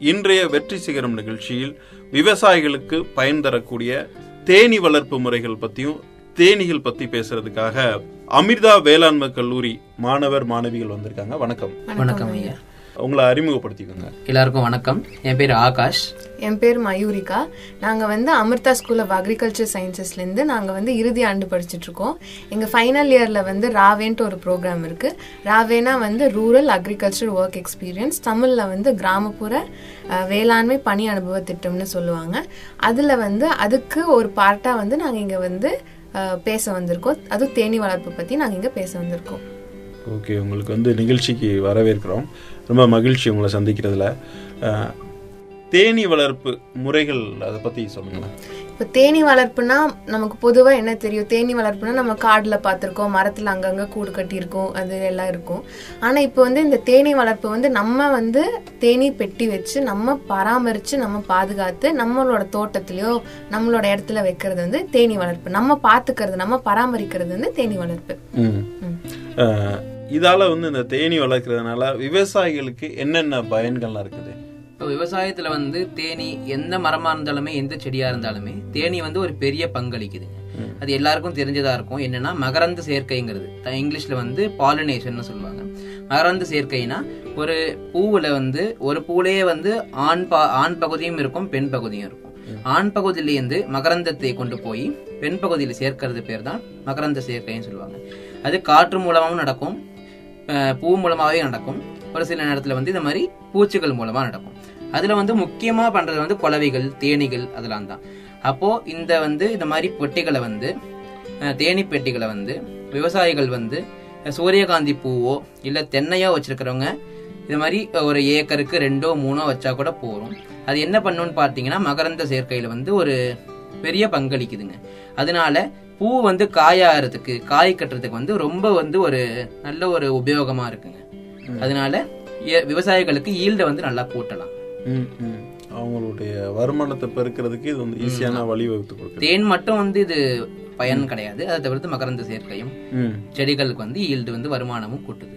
இன்றைய வெற்றி சிகரம் நிகழ்ச்சியில் விவசாயிகளுக்கு பயன் தரக்கூடிய தேனீ வளர்ப்பு முறைகள் பத்தியும் தேனீகள் பத்தி பேசுறதுக்காக அமிர்தா வேளாண்மை கல்லூரி மாணவர் மாணவிகள் வந்திருக்காங்க. வணக்கம். வணக்கம் ஐயா. உங்களை அறிமுகப்படுத்திக்கோங்க. எல்லாருக்கும் வணக்கம். என் பேர் ஆகாஷ். என் பேர் மயூரிகா. நாங்கள் வந்து அமிர்தா ஸ்கூல் ஆஃப் அக்ரிகல்ச்சர் சயின்சஸ்லேருந்து நாங்கள் வந்து இறுதி ஆண்டு படிச்சுட்டு இருக்கோம். எங்கள் ஃபைனல் இயரில் வந்து ராவேன்ட்டு ஒரு ப்ரோக்ராம் இருக்குது ராவேனா வந்து ரூரல் அக்ரிகல்ச்சர் ஒர்க் எக்ஸ்பீரியன்ஸ் தமிழில் வந்து கிராமப்புற வேளாண்மை பணி அனுபவ திட்டம்னு சொல்லுவாங்க. அதில் வந்து அதுக்கு ஒரு பார்ட்டாக வந்து நாங்கள் இங்கே வந்து பேச வந்திருக்கோம். அதுவும் தேனி வளர்ப்பு பற்றி நாங்கள் இங்கே பேச வந்திருக்கோம். ஓகே உங்களுக்கு வந்து நிகழ்ச்சிக்கு வரவேற்கிறோம். ரொம்ப மகிழ்ச்சி உங்களை சந்திக்கிறதுல. தேனீ வளர்ப்பு முறைகள் அதை பத்தி சொல்லுங்களேன். இப்போ தேனி வளர்ப்புனா நமக்கு பொதுவாக என்ன தெரியும்? தேனி வளர்ப்புனா நம்ம காடில் பார்த்துருக்கோம் மரத்தில் அங்கங்கே கூடு கட்டியிருக்கோம் அது எல்லாம் இருக்கும். ஆனால் இப்போ வந்து இந்த தேனி வளர்ப்பு வந்து நம்ம வந்து தேனி பெட்டி வச்சு நம்ம பராமரித்து நம்ம பாதுகாத்து நம்மளோட தோட்டத்துலேயோ நம்மளோட இடத்துல வைக்கிறது வந்து தேனி வளர்ப்பு. நம்ம பார்த்துக்கிறது நம்ம பராமரிக்கிறது வந்து தேனி வளர்ப்பு. இதால வந்து இந்த தேனி வளர்க்கறதுனால விவசாயிகளுக்கு என்னென்ன பயன்கள்லாம் இருக்குது? இப்போ விவசாயத்துல வந்து தேனி எந்த மரமா இருந்தாலுமே எந்த செடியா இருந்தாலுமே தேனி வந்து ஒரு பெரிய பங்களிக்குதுங்க. அது எல்லாருக்கும் தெரிஞ்சதா இருக்கும். என்னன்னா மகரந்த சேர்க்கைங்கிறது. இங்கிலீஷ்ல வந்து பாலினேஷன் சொல்லுவாங்க. மகரந்த சேர்க்கைனா ஒரு பூவுல வந்து ஒரு பூவிலேயே வந்து ஆண் பா ஆண் பகுதியும் இருக்கும் பெண் பகுதியும் இருக்கும். ஆண் பகுதியிலேருந்து மகரந்தத்தை கொண்டு போய் பெண் பகுதியில் சேர்க்கறது பேர் தான் மகரந்த சேர்க்கைன்னு சொல்லுவாங்க. அது காற்று மூலமாகவும் நடக்கும். பூ மூலமாகவே நடக்கும். ஒரு சில நேரத்தில் வந்து இந்த மாதிரி பூச்சிகள் மூலமாக நடக்கும். அதில் வந்து முக்கியமாக பண்ணுறது வந்து குலவைகள் தேனீகள் அதெல்லாம் தான். அப்போது இந்த வந்து இந்த மாதிரி பெட்டிகளை வந்து தேனி தேனீ பெட்டிகளை வந்து விவசாயிகள் வந்து சூரியகாந்தி பூவோ இல்லை தென்னையோ வச்சிருக்கிறவங்க இது மாதிரி ஒரு ஏக்கருக்கு ரெண்டோ மூணோ வச்சா கூட போதும். அது என்ன பண்ணுன்னு பார்த்தீங்கன்னா மகரந்த சேர்க்கையில் வந்து ஒரு பெரிய பங்களிக்குதுங்க. அதனால பூ வந்து காயாகிறதுக்கு காய் கட்டுறதுக்கு வந்து ரொம்ப வந்து ஒரு நல்ல ஒரு உபயோகமா இருக்குங்க. அதனால விவசாயிகளுக்கு ஈல்ட வந்து நல்லா கூட்டலாம். அவங்களுடைய வருமானத்தை பெருக்கிறதுக்கு இது வந்து ஈஸியான வழிவகுத்து கொடுக்குது. தேன் மட்டும் வந்து இது பயன் கிடையாது. அதை தவிர்த்து மகரந்த சேர்க்கையும். செடிகளுக்கு வந்து ஈல்டு வந்து வருமானமும் கூட்டுது.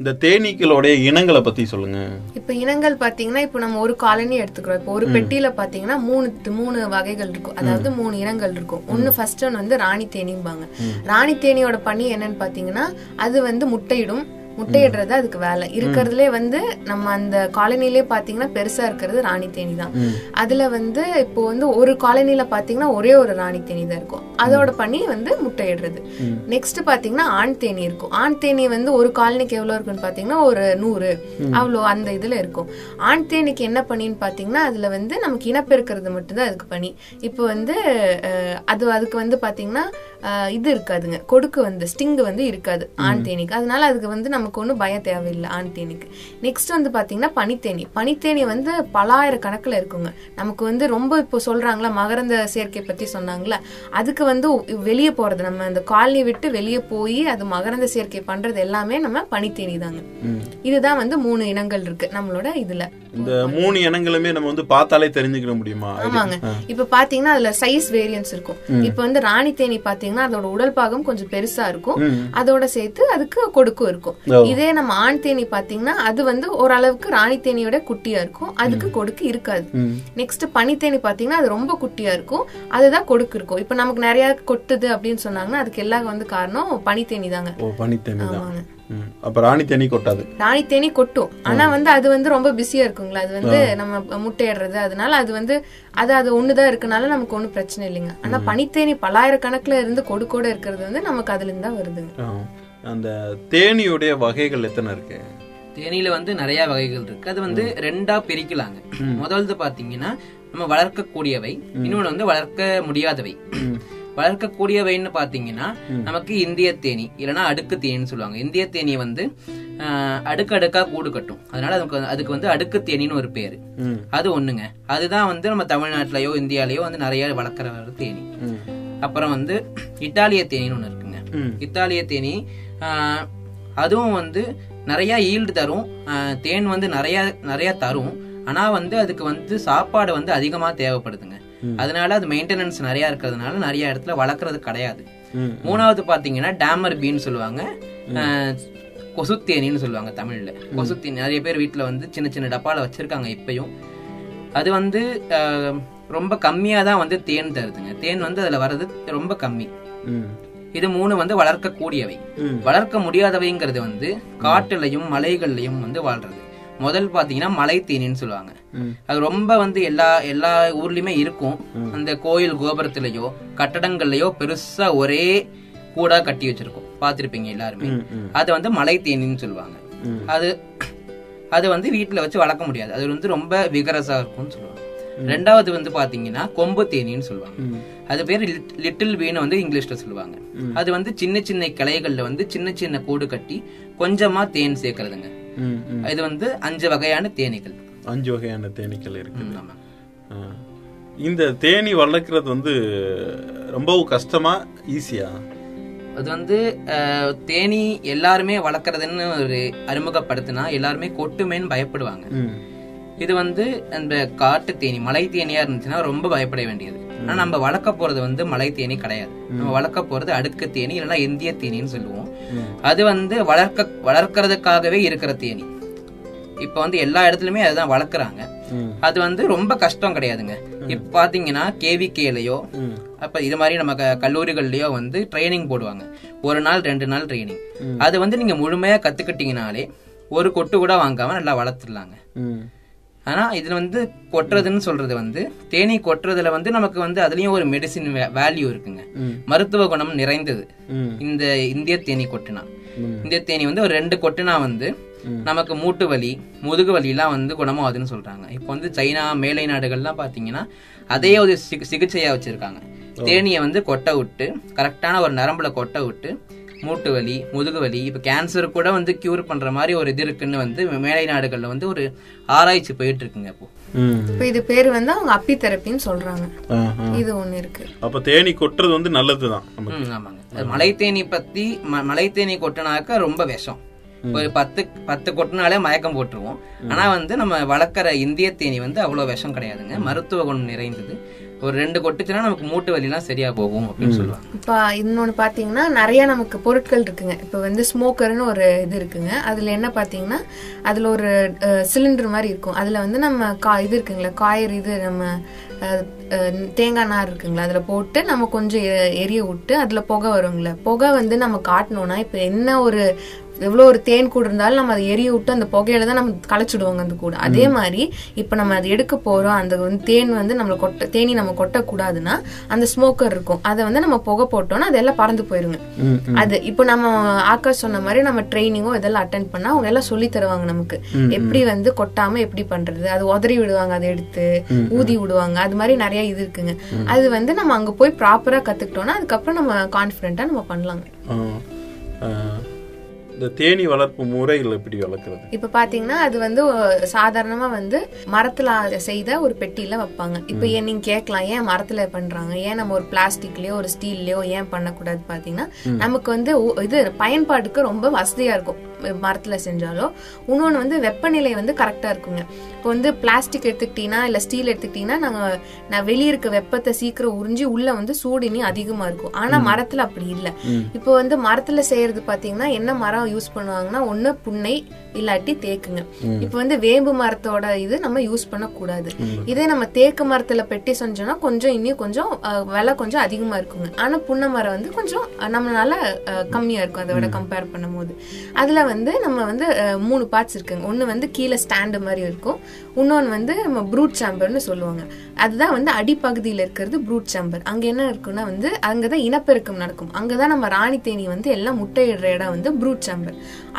இந்த தேனீக்களுடைய இனங்களை பத்தி சொல்லுங்க. இப்போ இனங்கள் பார்த்தீங்கன்னா இப்போ நம்ம ஒரு காலனி எடுத்துக்கிறோம். இப்போ ஒரு பெட்டியில பார்த்தீங்கன்னா மூணு மூணு வகைகள் இருக்கும். அதாவது மூணு இனங்கள் இருக்கும். ஒன்று ஃபர்ஸ்ட் ஒன்று வந்து ராணி தேனிம்பாங்க ராணி தேனியோட பணி என்னன்னு பார்த்தீங்கன்னா அது வந்து முட்டையிடும். முட்டையிடுறது அதுக்கு வேலை. இருக்கிறதுலே வந்து நம்ம அந்த காலனிலே பாத்தீங்கன்னா பெருசா இருக்கிறது ராணி தேனி தான். அதுல வந்து இப்போ வந்து ஒரு காலனில பாத்தீங்கன்னா ஒரே ஒரு ராணி தேனி தான் இருக்கும். அதோட பணி வந்து முட்டையிடுறது. நெக்ஸ்ட் பாத்தீங்கன்னா ஆண் தேனி இருக்கும். ஆண் தேனி வந்து ஒரு காலனிக்கு எவ்வளவு இருக்குன்னு பாத்தீங்கன்னா ஒரு நூறு. அவ்வளோ அந்த இதுல இருக்கும். ஆண் தேனிக்கு என்ன பண்ணின்னு பாத்தீங்கன்னா அதுல வந்து நமக்கு இனப்பெருக்கிறது மட்டும்தான் அதுக்கு பணி. இப்போ வந்து அஹ், அது அதுக்கு வந்து பாத்தீங்கன்னா இது இருக்காதுங்க. கொடுக்கு வந்து ஸ்டிங் வந்து இருக்காது ஆண் தேனிக்கு. அதனால அதுக்கு வந்து நமக்கு ஒன்றும் பயம் தேவையில்லை ஆண் தேனிக்கு. நெக்ஸ்ட் வந்து பாத்தீங்கன்னா பனித்தேனி. பனித்தேனி வந்து பலாயிர கணக்குல இருக்குங்க. நமக்கு வந்து ரொம்ப இப்போ சொல்றாங்களா மகரந்த சேர்க்கை பத்தி சொன்னாங்களா அதுக்கு வந்து வெளியே போறது நம்ம அந்த காலனி விட்டு வெளியே போய் அது மகரந்த சேர்க்கை பண்றது எல்லாமே நம்ம பனித்தேனி தாங்க. இதுதான் வந்து மூணு இனங்கள் இருக்கு நம்மளோட இதுல. இந்த மூணு இனங்களுமே நம்ம வந்து பார்த்தாலே தெரிஞ்சுக்கிட முடியுமா? ஆமாங்க. இப்ப பாத்தீங்கன்னா அதுல சைஸ் வேரியன்ஸ் இருக்கும். இப்ப வந்து ராணி தேனி பாத்தீங்கன்னா அதோட உடல் பாகம் கொஞ்சம் பெருசா இருக்கும். அதோட சேர்த்து அதுக்கு கொடுக்கும் இருக்கும். இதே நம்ம ஆண் தேனி பாத்தீங்கன்னா அது வந்து ஓரளவுக்கு ராணி தேனியோட குட்டியா இருக்கும். அதுக்கு கொடுக்கு இருக்காது. நெக்ஸ்ட் பனித்தேனி பாத்தீங்கன்னா அது ரொம்ப குட்டியா இருக்கும். அதுதான் கொடுக்கு இருக்கும். இப்ப நமக்கு நிறைய கொட்டுது அப்படின்னு சொன்னாங்கன்னா அதுக்கு எல்லாம் வந்து காரணம் பனித்தேனி தாங்க. பனித்தேனி. அப்ப ராணி தேனி கொட்டாது. ராணி தேனி கொட்டும். ஆனா வந்து அது வந்து ரொம்ப பிஸியா இருக்குங்களா அது வந்து நம்ம முட்டையிடுறது. அதனால அது வந்து அது அது ஒண்ணுதான் இருக்கனால நமக்கு ஒண்ணும் பிரச்சனை இல்லைங்க. ஆனா பனித்தேனி பல்லாயிரக்கணக்குல இருந்து கொடுக்கோட இருக்கிறது வந்து நமக்கு அதுல இருந்து தான் வருதுங்க. அந்த தேனியுடைய வகைகள் எத்தனை இருக்கு? தேனியில வந்து நிறைய வகைகள் இருக்கு. அது வந்து ரெண்டா பிரிக்கலாங்க. முதல்து பாத்தீங்கன்னா நம்ம வளர்க்கக்கூடியவை. இன்னொன்னு வந்து வளர்க்க முடியாதவை. வளர்க்கக்கூடியவைன்னு பாத்தீங்கன்னா நமக்கு இந்திய தேனி இல்லைன்னா அடுக்கு தேனின்னு சொல்லுவாங்க. இந்திய தேனி வந்து அடுக்கு அடுக்கா கூடு கட்டும். அதனால அதுக்கு அதுக்கு வந்து அடுக்கு தேனின்னு ஒரு பேரு. அது ஒண்ணுங்க. அதுதான் வந்து நம்ம தமிழ்நாட்டிலயோ இந்தியாலயோ வந்து நிறைய வளர்க்குற ஒரு தேனி. அப்புறம் வந்து இத்தாலிய தேனின்னு ஒண்ணு இருக்குங்க. இத்தாலிய தேனி அதுவும் வந்து நிறைய ஈல்டு தரும். தேன் வந்து நிறைய நிறைய தரும். ஆனா வந்து அதுக்கு வந்து சாப்பாடு வந்து அதிகமா தேவைப்படுதுங்க. அதனால அது மெயின்டெனன்ஸ் நிறைய இருக்கிறதுனால நிறைய இடத்துல வளர்க்கறது கிடையாது. மூணாவது பாத்தீங்கன்னா டேமர் பீன்னு சொல்லுவாங்க. கொசுத்தேனின்னு சொல்லுவாங்க தமிழ்ல. கொசுத்தேனி நிறைய பேர் வீட்ல வந்து சின்ன சின்ன டப்பால வச்சிருக்காங்க இப்பயும். அது வந்து ரொம்ப கம்மியா தான் வந்து தேன் தருதுங்க. தேன் வந்து அதுல வர்றது ரொம்ப கம்மி. இது மூணு வந்து வளர்க்கக்கூடியவை. வளர்க்க முடியாதவைங்கிறது வந்து காட்டுலயும் மலைகள்லயும் வந்து வாழ்றது. முதல் பாத்தீங்கன்னா மலை தேனின்னு சொல்லுவாங்க. அது ரொம்ப வந்து எல்லா எல்லா ஊர்லயுமே இருக்கும். அந்த கோயில் கோபுரத்திலயோ கட்டடங்கள்லயோ பெருசா ஒரே கூடா கட்டி வச்சிருக்கும். பாத்திருப்பீங்க எல்லாருமே. அது வந்து மலை தேனின்னு சொல்லுவாங்க அது அது வந்து வீட்டுல வச்சு வளர்க்க முடியாது. அது வந்து ரொம்ப விகரசா இருக்கும்னு சொல்லுவாங்க. ரெண்டாவது வந்து பாத்தீங்கன்னா கொம்பு தேனின்னு சொல்லுவாங்க. அது பேர் லிட்டில் வீன்னு வந்து இங்கிலீஷ்ல சொல்லுவாங்க. அது வந்து சின்ன சின்ன கிளைகள்ல வந்து சின்ன சின்ன கூடு கட்டி கொஞ்சமா தேன் சேர்க்கறதுங்க. இது வந்து அஞ்சு வகையான தேனீகள் அஞ்சு வகையான தேனீக்கள் இருக்கு ம், ஆமா. ஆ. இந்த தேனி வளர்க்கறது வந்து ரொம்பவும் கஷ்டமா ஈஸியா? அது வந்து தேனி எல்லாருமே வளர்க்கறதுன்னு ஒரு அறிமுகப்படுத்தினா எல்லாருமே கொட்டுமேன்னு பயப்படுவாங்க. இது வந்து அந்த காட்டு தேனி மலை தேனியா இருந்துச்சுன்னா ரொம்ப பயப்பட வேண்டியது. ஆனா நம்ம வளர்க்க போறது வந்து மலை தேனி கிடையாது. நம்ம வளர்க்க போறது அடுக்கு தேனி இல்லைன்னா இந்திய தேனின்னு சொல்லுவோம். அது வந்து வளர்க்க வளர்க்கறதுக்காகவே இருக்கிற தேனி. இப்ப வந்து எல்லா இடத்துலயுமே அதுதான் வளர்க்குறாங்க. அது வந்து ரொம்ப கஷ்டம் கிடையாதுங்க. இப்ப பாத்தீங்கன்னா கேவிகேலயோ அப்ப இது மாதிரி நம்ம கல்லூரிகள்லயோ வந்து ட்ரைனிங் போடுவாங்க. ஒரு நாள் ரெண்டு நாள் ட்ரைனிங் அது வந்து நீங்க முழுமையா கத்துக்கிட்டீங்கனாலே ஒரு கொட்டு கூட வாங்காம நல்லா வளர்த்துடலாங்க. ம். ஆனா இதுல வந்து கொட்டுறதுன்னு சொல்றது வந்து தேனீ கொட்டுறதுல வந்து நமக்கு வந்து அதுலயும் ஒரு மெடிசின் வேல்யூ இருக்குங்க. மருத்துவ குணம் நிறைந்தது. இந்த இந்திய தேனீ கொட்டுனா. இந்திய தேனீ வந்து ஒரு ரெண்டு கொட்டுனா வந்து நமக்கு மூட்டு வலி முதுகு வலி எல்லாம் வந்து குணமாகுதுன்னு சொல்றாங்க. இப்போ வந்து சைனா மேலை நாடுகள்லாம் பாத்தீங்கன்னா அதையே ஒரு சிகி- சிகிச்சையா வச்சிருக்காங்க. தேனியை வந்து கொட்டை விட்டு கரெக்டான ஒரு நரம்புல கொட்டை விட்டு மூட்டு வலி முதுகு வலி இப்ப கேன்சர் கூட வந்து கியூர் பண்ற மாதிரி ஒரு இது இருக்குன்னு வந்து மேலை நாடுகள்ல வந்து ஒரு ஆராய்ச்சி போயிட்டு இருக்குங்க இப்போ. இப்ப இது பேரு வந்து அவங்க அப்பி தெரப்பின்னு சொல்றாங்க. இது ஒண்ணு இருக்கு. அப்ப தேனி கொட்டுறது வந்து நல்லதுதான் ஆமாங்க அது மலை தேனி பத்தி ம- மலை தேனி கொட்டினாக்க ரொம்ப விஷம். ஒரு பத்து பத்து கொட்டினாலே மயக்கம் போட்டுருவோம். ஆனா வந்து நம்ம வளர்க்குற இந்திய தேனி வந்து அவ்வளவு விஷம் கிடையாதுங்க. மருத்துவ குணம் நிறைந்தது. ஒரு ரெண்டு கொட்டுச்சுன்னா நமக்கு மூட்டு வலி எல்லாம் சரியா போகும் அப்படின்னு சொல்லுவாங்க. இப்ப இன்னொன்னு பாத்தீங்கன்னா நிறைய நமக்கு பொருட்கள் இருக்குங்க. இப்ப வந்து ஸ்மோக்கர்னு ஒரு இது இருக்குங்க. அதுல என்ன பாத்தீங்கன்னா அதுல ஒரு சிலிண்டர் மாதிரி இருக்கும். அதுல வந்து நம்ம கா இது இருக்குங்களா காயர் இது நம்ம அஹ், அஹ், தேங்காய் நார் இருக்குங்களா அதுல போட்டு நம்ம கொஞ்சம் எ- எரிய விட்டு அதுல புகை வருங்களா புகை வந்து நம்ம காட்டணும்னா இப்ப என்ன ஒரு எவ்வளவு ஒரு தேன் கூடு இருந்தாலும் நம்ம அதை எரிய விட்டு அந்த புகையில தான் நம்ம களைச்சிடுவாங்க அந்த கூடு. அதே மாதிரி இப்ப நம்ம அதை எடுக்க போறோம் அந்த வந்து தேன் வந்து நம்மள கொட்ட தேனி நம்ம கொட்டக்கூடாதுன்னா அந்த ஸ்மோக்கர் இருக்கும். அதை வந்து நம்ம புகை போட்டோம்னா அதெல்லாம் பறந்து போயிருங்க. அது இப்போ நம்ம ஆகாஷ் சொன்ன மாதிரி நம்ம ட்ரைனிங்கோ இதெல்லாம் அட்டன் பண்ணா அவங்க எல்லாம் சொல்லி தருவாங்க நமக்கு. எப்படி வந்து கொட்டாம எப்படி பண்றது? அது உதறி விடுவாங்க அதை எடுத்து ஊதி விடுவாங்க. அது மாதிரி நிறைய இது இருக்குங்க. அது வந்து நம்ம அங்க போய் ப்ராப்பரா கத்துக்கிட்டோம்னா அதுக்கப்புறம் நம்ம கான்பிடென்ட்டா நம்ம பண்ணலாங்க. இந்த தேனி வளர்ப்பு முறைகள் எப்படி வளர்க்குறது? இப்ப பாத்தீங்கன்னா அது வந்து ஒ- சாதாரணமா வந்து மரத்துல செய்த ஒரு பெட்டியில வைப்பாங்க. இப்ப ஏன் நீங்க கேட்கலாம் ஏன் மரத்துல பண்றாங்க? ஏன் நம்ம ஒரு பிளாஸ்டிக்லயோ ஒரு ஸ்டீல்லயோ ஏன் பண்ணக்கூடாது பாத்தீங்கன்னா நமக்கு வந்து இது பயன்பாட்டுக்கு ரொம்ப வசதியா இருக்கும். மரத்துல செஞ்சாலும் இன்னொன்னு வந்து வெப்பநிலை வந்து கரெக்டா இருக்குங்க. இப்போ வந்து பிளாஸ்டிக் எடுத்துக்கிட்டீங்கன்னா இல்ல ஸ்டீல் எடுத்துக்கிட்டீங்கன்னா நாங்க நான் வெளிய இருக்க வெப்பத்தை சீக்கிரம் உறிஞ்சி உள்ள வந்து சூடு இனி அதிகமா இருக்கும். ஆனா மரத்துல அப்படி இல்ல. இப்போ வந்து மரத்துல செய்யறது பாத்தீங்கன்னா என்ன மரம் யூஸ் பண்ணுவாங்கன்னா ஒண்ணு புன்னை இல்லாட்டி தேக்குங்க. இப்போ வந்து வேம்பு மரத்தோட இது நம்ம யூஸ் பண்ண கூடாது இதே நம்ம தேக்கு மரத்துல பெட்டி செஞ்சோம்னா கொஞ்சம் இன்னும் கொஞ்சம் விலை கொஞ்சம் அதிகமா இருக்குங்க. ஆனா புன்னை மரம் வந்து கொஞ்சம் நம்மளால அஹ், கம்மியா இருக்கும் அதை விட கம்பேர் பண்ணும்போது. அதுல வந்து நம்ம வந்து மூணு பார்ட்ஸ் இருக்குங்க. ஒண்ணு வந்து கீழே ஸ்டாண்டு மாதிரி இருக்கும். இன்னொன்னு வந்து நம்ம ப்ரூட் சாம்பர்னு சொல்லுவாங்க. அதுதான் வந்து அடிப்பகுதியில இருக்கிறது ப்ரூட் சாம்பர் அங்க என்ன இருக்குன்னா வந்து அங்கதான் இனப்பெருக்கம் நடக்கும். அங்கதான் நம்ம ராணி தேனி வந்து எல்லாம் முட்டையிடுற இடம் வந்து ப்ரூட் சாம்பர்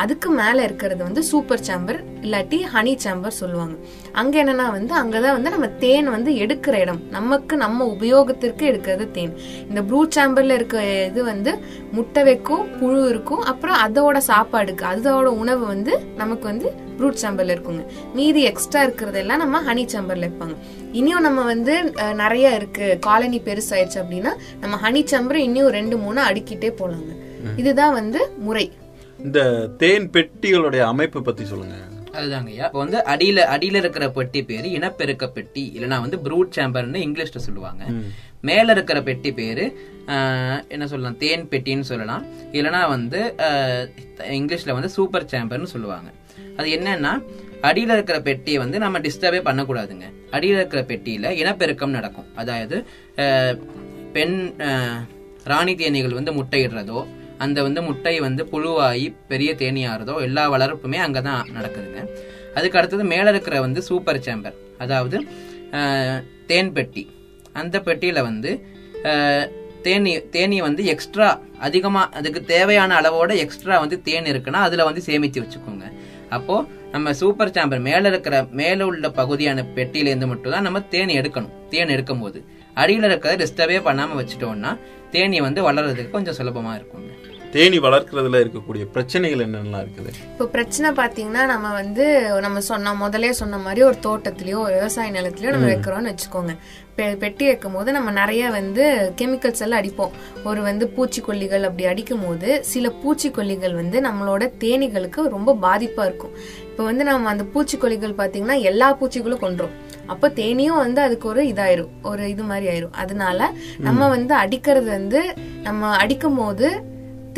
அதுக்கு மேல இருக்கிறது வந்து சூப்பர் சாம்பர் இல்லாட்டி ஹனி சாம்பர் சொல்லுவாங்க. அங்க என்னன்னா வந்து அங்கதான் வந்து நம்ம தேன் வந்து எடுக்கிற இடம். நமக்கு நம்ம உபயோகத்திற்கு எடுக்கிறது தேன். இந்த ப்ரூட் சாம்பர்ல இருக்க இது வந்து முட்டை வைக்கும் புழு இருக்கும் அப்புறம் அதோட சாப்பாடுக்கு அதோட உணவு வந்து நமக்கு வந்து ப்ரூட் சாம்பர்ல இருக்குங்க. மீதி எக்ஸ்ட்ரா இருக்கிறதெல்லாம் நம்ம ஹனி சாம்பர்ல வைப்பாங்க. இனியும் நம்ம வந்து நிறைய இருக்கு. காலனி பெருசாயிருச்சு அப்படின்னா நம்ம ஹனி சாம்பரை இன்னும் ரெண்டு மூணு அடுக்கிட்டே போலாங்க. இதுதான் வந்து முறை. இந்த தேன் பெட்டிகளுடைய அமைப்பு பத்தி சொல்லுங்க. அதுதாங்க ஐயா. இப்போ வந்து அடியில அடியில இருக்கிற பெட்டி பேரு இனப்பெருக்க பெட்டி இல்லைன்னா வந்து ப்ரூட் சேம்பர்னு இங்கிலீஷ்ல சொல்லுவாங்க. மேல இருக்கிற பெட்டி பேரு என்ன சொல்லலாம் தேன் பெட்டின்னு சொல்லலாம். இல்லைன்னா வந்து இங்கிலீஷ்ல வந்து சூப்பர் சேம்பர்னு சொல்லுவாங்க. அது என்னன்னா அடியில இருக்கிற பெட்டியை வந்து நம்ம டிஸ்டர்பே பண்ணக்கூடாதுங்க. அடியில இருக்கிற பெட்டியில இனப்பெருக்கம் நடக்கும். அதாவது பெண் ராணி தேனீகள் வந்து முட்டையிடுறதோ அந்த வந்து முட்டை வந்து புழுவாகி பெரிய தேனியாகிறதோ எல்லா வளர்ப்புமே அங்கே தான் நடக்குதுங்க. அதுக்கு அடுத்தது மேலே இருக்கிற வந்து சூப்பர் சேம்பர். அதாவது தேன் பெட்டி. அந்த பெட்டியில் வந்து தேனி தேனி வந்து எக்ஸ்ட்ரா அதிகமாக அதுக்கு தேவையான அளவோட எக்ஸ்ட்ரா வந்து தேன் இருக்குன்னா அதில் வந்து சேமித்து வச்சுக்கோங்க. அப்போது நம்ம சூப்பர் சாம்பர் மேலே இருக்கிற மேலே உள்ள பகுதியான பெட்டியிலேருந்து மட்டும் தான் நம்ம தேன் எடுக்கணும். தேன் எடுக்கும் போது அடியில் இருக்கிறத டிஸ்டர்பே பண்ணாமல் வச்சுட்டோம்னா தேனி வந்து வளர்றதுக்கு கொஞ்சம் சுலபமாக இருக்குங்க. தேனி வளர்க்கறதுல இருக்கக்கூடிய பிரச்சனைகள் என்னென்னலாம் இருக்குது? இப்போ பிரச்சனை பாத்தீங்கன்னா நம்ம வந்து நம்ம சொன்ன முதலே சொன்ன மாதிரி ஒரு தோட்டத்திலயோ ஒரு விவசாய நிலத்திலயோ நம்ம வைக்கிறோம்னு வச்சுக்கோங்க. பெ- பெட்டி வைக்கும் போது நம்ம நிறைய வந்து கெமிக்கல்ஸ் எல்லாம் அடிப்போம். ஒரு வந்து பூச்சிக்கொல்லிகள் அப்படி அடிக்கும் போது சில பூச்சிக்கொல்லிகள் வந்து நம்மளோட தேனீகளுக்கு ரொம்ப பாதிப்பா இருக்கும். இப்போ வந்து நம்ம அந்த பூச்சிக்கொல்லிகள் பாத்தீங்கன்னா எல்லா பூச்சிகளும் கொன்றோம். அப்போ தேனியும் வந்து அதுக்கு ஒரு இதாயிரும். ஒரு இது மாதிரி ஆயிரும். அதனால நம்ம வந்து அடிக்கிறது வந்து நம்ம அடிக்கும் போது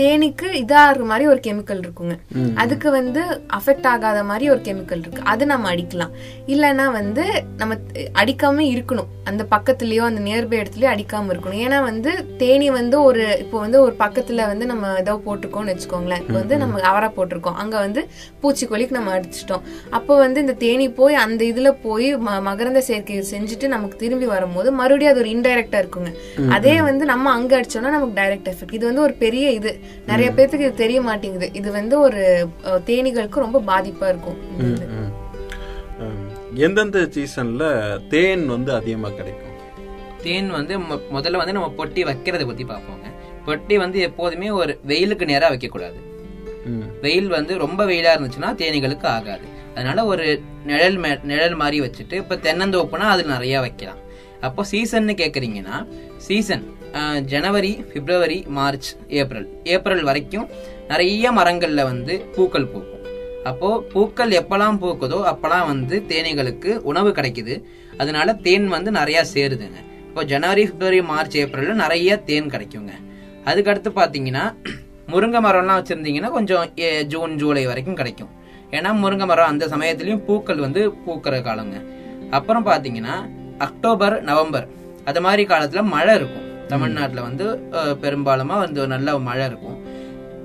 தேனிக்கு இதாகிற மாதிரி ஒரு கெமிக்கல் இருக்குங்க. அதுக்கு வந்து அஃபெக்ட் ஆகாத மாதிரி ஒரு கெமிக்கல் இருக்கு. அது நம்ம அடிக்கலாம். இல்லைன்னா வந்து நம்ம அடிக்காம இருக்கணும். அந்த பக்கத்துலயோ அந்த நியர்பை இடத்துலயோ அடிக்காம இருக்கணும். ஏன்னா வந்து தேனி வந்து ஒரு இப்போ வந்து ஒரு பக்கத்துல வந்து நம்ம ஏதோ போட்டிருக்கோம்னு வச்சுக்கோங்களேன். இப்போ வந்து நம்ம அவரா போட்டிருக்கோம். அங்க வந்து பூச்சிக்கொல்லிக்கு நம்ம அடிச்சிட்டோம். அப்போ வந்து இந்த தேனி போய் அந்த இதுல போய் மகரந்த சேர்க்கை செஞ்சுட்டு நமக்கு திரும்பி வரும்போது மறுபடியும் அது ஒரு இன்டைரக்டா இருக்குங்க. அதே வந்து நம்ம அங்க அடிச்சோம்னா நமக்கு டைரக்ட் எஃபெக்ட் இது வந்து ஒரு பெரிய இது. நிறைய பேத்துக்கு இது தெரிய மாட்டேங்குது. இது வந்து ஒரு தேனீகளுக்கு ரொம்ப பாதிப்பா இருக்கும். எந்தெந்த சீசன்ல தேன் வந்து அதிகமா கிடைக்கும்? தேன் வந்து முதல்ல வந்து நம்ம பொட்டி வைக்கிறத பத்தி பார்ப்போங்க. பொட்டி வந்து எப்போதுமே ஒரு வெயிலுக்கு நேரா வைக்கக்கூடாது. வெயில் வந்து ரொம்ப வெயிலா இருந்துச்சுன்னா தேனீகளுக்கு ஆகாது. அதனால ஒரு நிழல் மே- நிழல் மாதிரி வச்சுட்டு இப்ப தென்னந்தோப்புனா அது நிறைய வைக்கலாம். அப்போ சீசன்னு கேக்குறீங்கன்னா சீசன் ஜனவரி பிப்ரவரி மார்ச் ஏப்ரல். ஏப்ரல் வரைக்கும் நிறைய மரங்களில் வந்து பூக்கள் பூக்கும். அப்போது பூக்கள் எப்பெல்லாம் பூக்குதோ அப்போல்லாம் வந்து தேனீகளுக்கு உணவு கிடைக்குது. அதனால தேன் வந்து நிறையா சேருதுங்க. இப்போ ஜனவரி பிப்ரவரி மார்ச் ஏப்ரலில் நிறைய தேன் கிடைக்குங்க. அதுக்கடுத்து பார்த்தீங்கன்னா முருங்கை மரம்லாம் வச்சுருந்தீங்கன்னா கொஞ்சம் ஏ- ஜூன் ஜூலை வரைக்கும் கிடைக்கும். ஏன்னா முருங்கை மரம் அந்த சமயத்துலேயும் பூக்கள் வந்து பூக்கிற காலங்க. அப்புறம் பார்த்தீங்கன்னா அக்டோபர் நவம்பர் அது மாதிரி காலத்தில் மழை இருக்கும். தமிழ்நாட்டில் வந்து பெரும்பாலுமா வந்து நல்ல மழை இருக்கும்.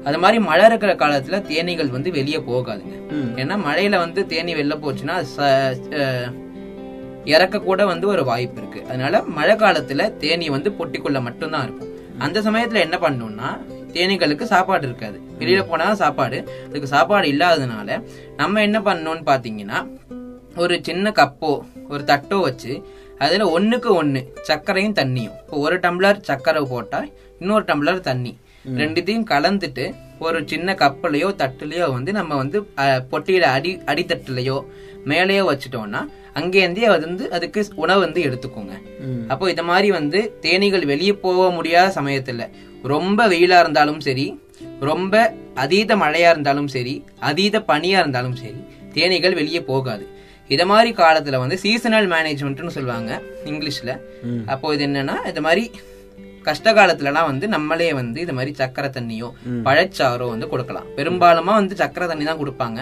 அது மாதிரி மழை இருக்கிற காலத்துல தேனீகள் வந்து வெளியே போகாதுங்க. ஏன்னா மழையில வந்து தேனி வெளில போச்சுன்னா இறக்க கூட வந்து ஒரு வாய்ப்பு இருக்கு. அதனால மழை காலத்துல தேனி வந்து பொட்டிக்குள்ள மட்டும்தான் இருக்கும். அந்த சமயத்துல என்ன பண்ணணும்னா தேனீகளுக்கு சாப்பாடு இருக்காது. வெளியில போனா சாப்பாடு. அதுக்கு சாப்பாடு இல்லாததுனால நம்ம என்ன பண்ணணும்னு பாத்தீங்கன்னா ஒரு சின்ன கப்போ ஒரு தட்டோ வச்சு அதுல ஒண்ணுக்கு ஒண்ணு சர்க்கரையும் தண்ணியும். இப்போ ஒரு டம்ளர் சர்க்கரை போட்டா இன்னொரு டம்ளர் தண்ணி. ரெண்டுத்தையும் கலந்துட்டு ஒரு சின்ன கப்பலையோ தட்டுலயோ வந்து நம்ம வந்து பொட்டியில அடி அடித்தட்டுலயோ மேலேயோ வச்சுட்டோம்னா அங்கேருந்தே அது வந்து அதுக்கு உணவு வந்து எடுத்துக்கோங்க. அப்போ இந்த மாதிரி வந்து தேனீகள் வெளியே போக முடியாத சமயத்துல ரொம்ப வெயிலா இருந்தாலும் சரி ரொம்ப அதீத மழையா இருந்தாலும் சரி அதீத பனியா இருந்தாலும் சரி தேனீகள் வெளியே போகாது. இத மாதிரி காலத்துல வந்து சீசனல் மேனேஜ்மெண்ட்னு சொல்லுவாங்க இங்கிலீஷ்ல. அப்போ இது என்னன்னா இந்த மாதிரி கஷ்ட காலத்துலலாம் வந்து நம்மளே வந்து இது மாதிரி சக்கரை தண்ணியோ பழச்சாறோ வந்து கொடுக்கலாம். பெரும்பாலுமா வந்து சக்கரை தண்ணி தான் கொடுப்பாங்க.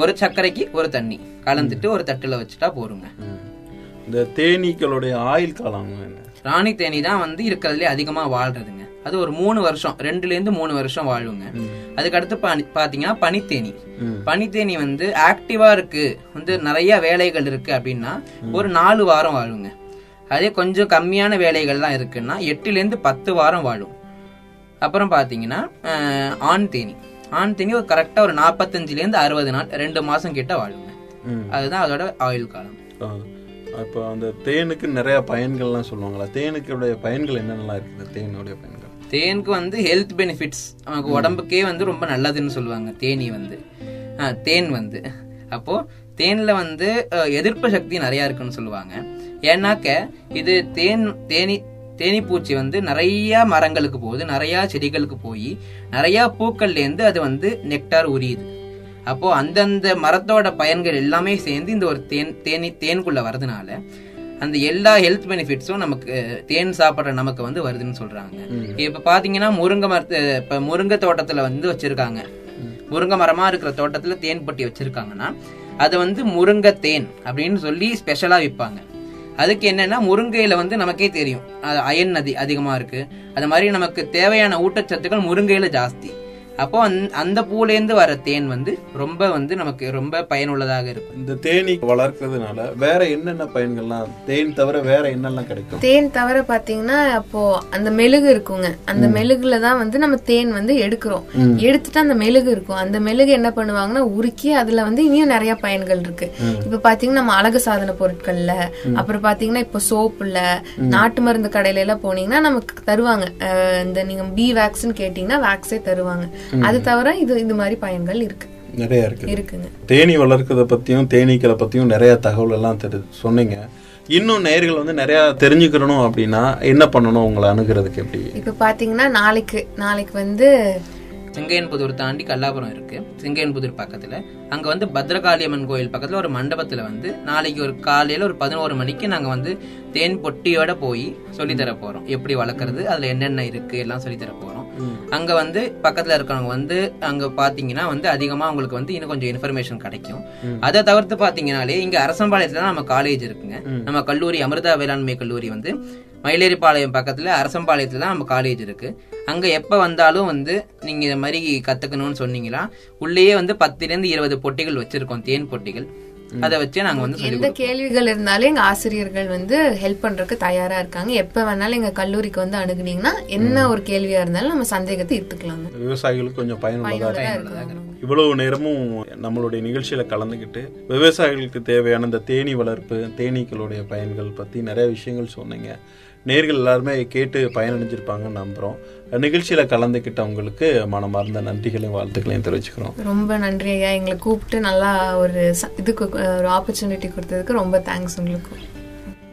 ஒரு சர்க்கரைக்கு ஒரு தண்ணி. கலந்துட்டு ஒரு தட்டுல வச்சுட்டா போருங்க இந்த தேனீக்களுடைய ஆயுள் காலம் ராணி தேனி தான் வந்து இருக்கிறதுலே அதிகமா வாழ்றதுங்க. அது ஒரு மூணு வருஷம் ரெண்டுல இருந்து மூணு வருஷம் வாழுங்க அதுக்கடுத்து பனி பாத்தீங்கன்னா பனித்தேனி. பனித்தேனி வந்து ஆக்டிவா இருக்கு. வந்து நிறைய வேலைகள் இருக்கு அப்படின்னா ஒரு நாலு வாரம் வாழுங்க. அதே கொஞ்சம் கம்மியான வேலைகள்லாம் இருக்குன்னா எட்டுல இருந்து பத்து வாரம் வாழும். அப்புறம் பாத்தீங்கன்னா அஹ், ஆண் தேனி. ஆண் தேனி ஒரு கரெக்டா ஒரு நாற்பத்தஞ்சுல இருந்து அறுபது நாள் ரெண்டு மாசம் கிட்ட வாழுங்க. அதுதான் அதோட ஆயுள் காலம். இப்போ அந்த தேனுக்கு நிறைய பயன்கள்லாம் சொல்லுவாங்களா? தேனுக்குடைய பயன்கள் என்னென்னலாம் இருக்குது தேனுடைய பயன்கள். தேனுக்கு வந்து ஹெல்த் பெனிஃபிட்ஸ் நமக்கு உடம்புக்கே வந்து ரொம்ப நல்லதுன்னு சொல்லுவாங்க. தேனி வந்து. தேன் வந்து. அப்போ தேன்ல வந்து எதிர்ப்பு சக்தி நிறைய இருக்குன்னு சொல்லுவாங்க. ஏன்னாக்க இது தேன் தேனி தேனீப்பூச்சி வந்து நிறைய மரங்களுக்கு போகுது. நிறைய செடிகளுக்கு போய் நிறைய பூக்கள்ல இருந்து அது வந்து நெக்டார் உரியுது. அப்போ அந்தந்த மரத்தோட பயன்கள் எல்லாமே சேர்ந்து இந்த ஒரு தேன் தேனி தேனுக்குள்ள வரதுனால அந்த எல்லா ஹெல்த் பெனிஃபிட்ஸும் நமக்கு தேன் சாப்பிட்ற நமக்கு வந்து வருதுன்னு சொல்றாங்க. இப்ப பாத்தீங்கன்னா முருங்கை மரத்து இப்ப முருங்கை தோட்டத்துல வந்து வச்சிருக்காங்க. முருங்கை மரமா இருக்கிற தோட்டத்துல தேன் பட்டி வச்சிருக்காங்கன்னா அது வந்து முருங்கை தேன் அப்படின்னு சொல்லி ஸ்பெஷலா விற்பாங்க அதுக்கு என்னன்னா முருங்கையில வந்து நமக்கே தெரியும். அது அயன் அதி அதிகமா இருக்கு. அது மாதிரி நமக்கு தேவையான ஊட்டச்சத்துக்கள் முருங்கையில ஜாஸ்தி. அப்போ அந்த- அந்த பூலேருந்து வர தேன் வந்து ரொம்ப வந்து நமக்கு ரொம்ப பயனுள்ளதாக இருக்கும். இந்த தேனி வளர்க்கறதுனால வேற என்னென்ன பயன்கள்லாம் தேன் தவிர வேற என்னெல்லாம் கிடைக்கும்? தேன் தவிர பாத்தீங்கன்னா அப்போ அந்த மெழுகு இருக்குங்க. அந்த மெழுகுல தான் வந்து நம்ம தேன் வந்து எடுக்கிறோம். எடுத்துட்டு அந்த மெழுகு இருக்கும். அந்த மெழுகு என்ன பண்ணுவாங்கன்னா உருக்கி அதுல வந்து இனியும் நிறைய பயன்கள் இருக்கு. இப்ப பாத்தீங்கன்னா நம்ம அழகு சாதன பொருட்கள்ல அப்புறம் பாத்தீங்கன்னா இப்போ சோப்புல நாட்டு மருந்து கடையில எல்லாம் போனீங்கன்னா நமக்கு தருவாங்க. இந்த நீங்க பி வேக்ஸ்ன்னு கேட்டீங்கன்னா வேக்ஸே தருவாங்க. அது தவிர இது இந்த மாதிரி பயன்கள் இருக்கு. நிறைய இருக்குது இருக்குங்க. தேனி வளர்க்கறத பத்தியும் தேனீக்களை பத்தியும் நிறைய தகவல் எல்லாம் தெரி சொன்னீங்க. இன்னும் நேர்கள் வந்து நிறைய தெரிஞ்சுக்கிறணும் அப்படின்னா என்ன பண்ணணும்? உங்களை அணுகிறதுக்கு எப்படி? இப்ப பாத்தீங்கன்னா நாளைக்கு நாளைக்கு வந்து செங்கையன்புதூர் தாண்டி கல்லாபுரம் இருக்கு. செங்கையன்புதூர் பக்கத்துல. அங்க வந்து பத்ரகாளியம்மன் கோயில் பக்கத்துல ஒரு மண்டபத்துல வந்து நாளைக்கு ஒரு காலையில ஒரு பதினோரு மணிக்கு நாங்க வந்து தேன் பொட்டியோட போய் சொல்லி தர போறோம். எப்படி வளர்க்கறது அதுல என்னென்ன இருக்கு எல்லாம் சொல்லி தர போறோம். அங்க வந்து பக்கத்துல இருக்கவங்க வந்து அங்க பாத்தீங்கன்னா வந்து அதிகமா உங்களுக்கு வந்து இன்னும் கொஞ்சம் இன்ஃபர்மேஷன் கிடைக்கும். அதை தவிர்த்து பாத்தீங்கன்னாலே இங்க அரசம்பாளையத்துல தான் நம்ம காலேஜ் இருக்குங்க. நம்ம கல்லூரி அமிர்தா வேளாண்மை கல்லூரி வந்து மயிலேறிப்பாளையம் பக்கத்துல அரசம்பாளையத்துல தான் நம்ம காலேஜ் இருக்கு. அங்க எப்ப வந்தாலும் வந்து நீங்க இந்த மாதிரி கத்துக்கணும்னு சொன்னீங்களா உள்ளேயே வந்து பத்துல இருந்து இருபது பொட்டிகள் வச்சிருக்கோம் தேன் பொட்டிகள். அதை வச்சு நாங்க வந்து எந்த கேள்விகள் இருந்தாலும் எங்க ஆசிரியர்கள் வந்து ஹெல்ப் பண்றதுக்கு தயாரா இருக்காங்க. எப்ப வேணாலும் எங்க கல்லூரிக்கு வந்து அணுகுனீங்கன்னா என்ன ஒரு கேள்வியா இருந்தாலும் நம்ம சந்தேகத்தை தீர்த்துக்கலாங்க விவசாயிகளுக்கு கொஞ்சம் பயனுள்ளதா பயனுள்ளதா இருக்கும். இருக்கும் இவ்வளவு நேரமும் நம்மளுடைய நிகழ்ச்சியில கலந்துக்கிட்டு விவசாயிகளுக்கு தேவையான இந்த தேனீ வளர்ப்பு தேனீக்களுடைய பயன்கள் பத்தி நிறைய விஷயங்கள் சொன்னீங்க. நேர்கள் எல்லாருமே கேட்டு பயனடைஞ்சிருப்பாங்கன்னு நம்புறோம். நிகழ்ச்சியில கலந்துக்கிட்டவங்களுக்கு மனமார்ந்த நன்றிகளையும் வாழ்த்துக்களையும் தெரிவிச்சுக்கிறோம். ரொம்ப நன்றி ஐயா. எங்களை கூப்பிட்டு நல்லா ஒரு இதுக்கு ஒரு ஆப்பர்ச்சுனிட்டி கொடுத்ததுக்கு ரொம்ப தேங்க்ஸ் உங்களுக்கு.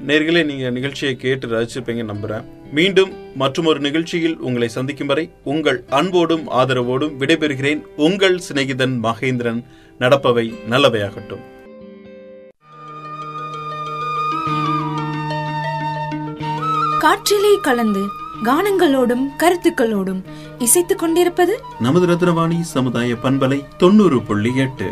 நேர்களே நீங்க நிகழ்ச்சியை கேட்டு ரசிச்சிருப்பீங்க நம்புறேன். மீண்டும் மற்றொரு நிகழ்ச்சியில் உங்களை சந்திக்கும் வரை உங்கள் அன்போடும் ஆதரவோடும் விடைபெறுகிறேன். உங்கள் சிநேகிதன் மகேந்திரன். நடப்பவை நல்லவையாகட்டும். காற்றிலே கலந்து கானங்களோடும் கருத்துக்களோடும் இசைத்துக் கொண்டிருப்பது நமது ரத்னவாணி சமுதாய பண்பலை தொண்ணூறு புள்ளி எட்டு.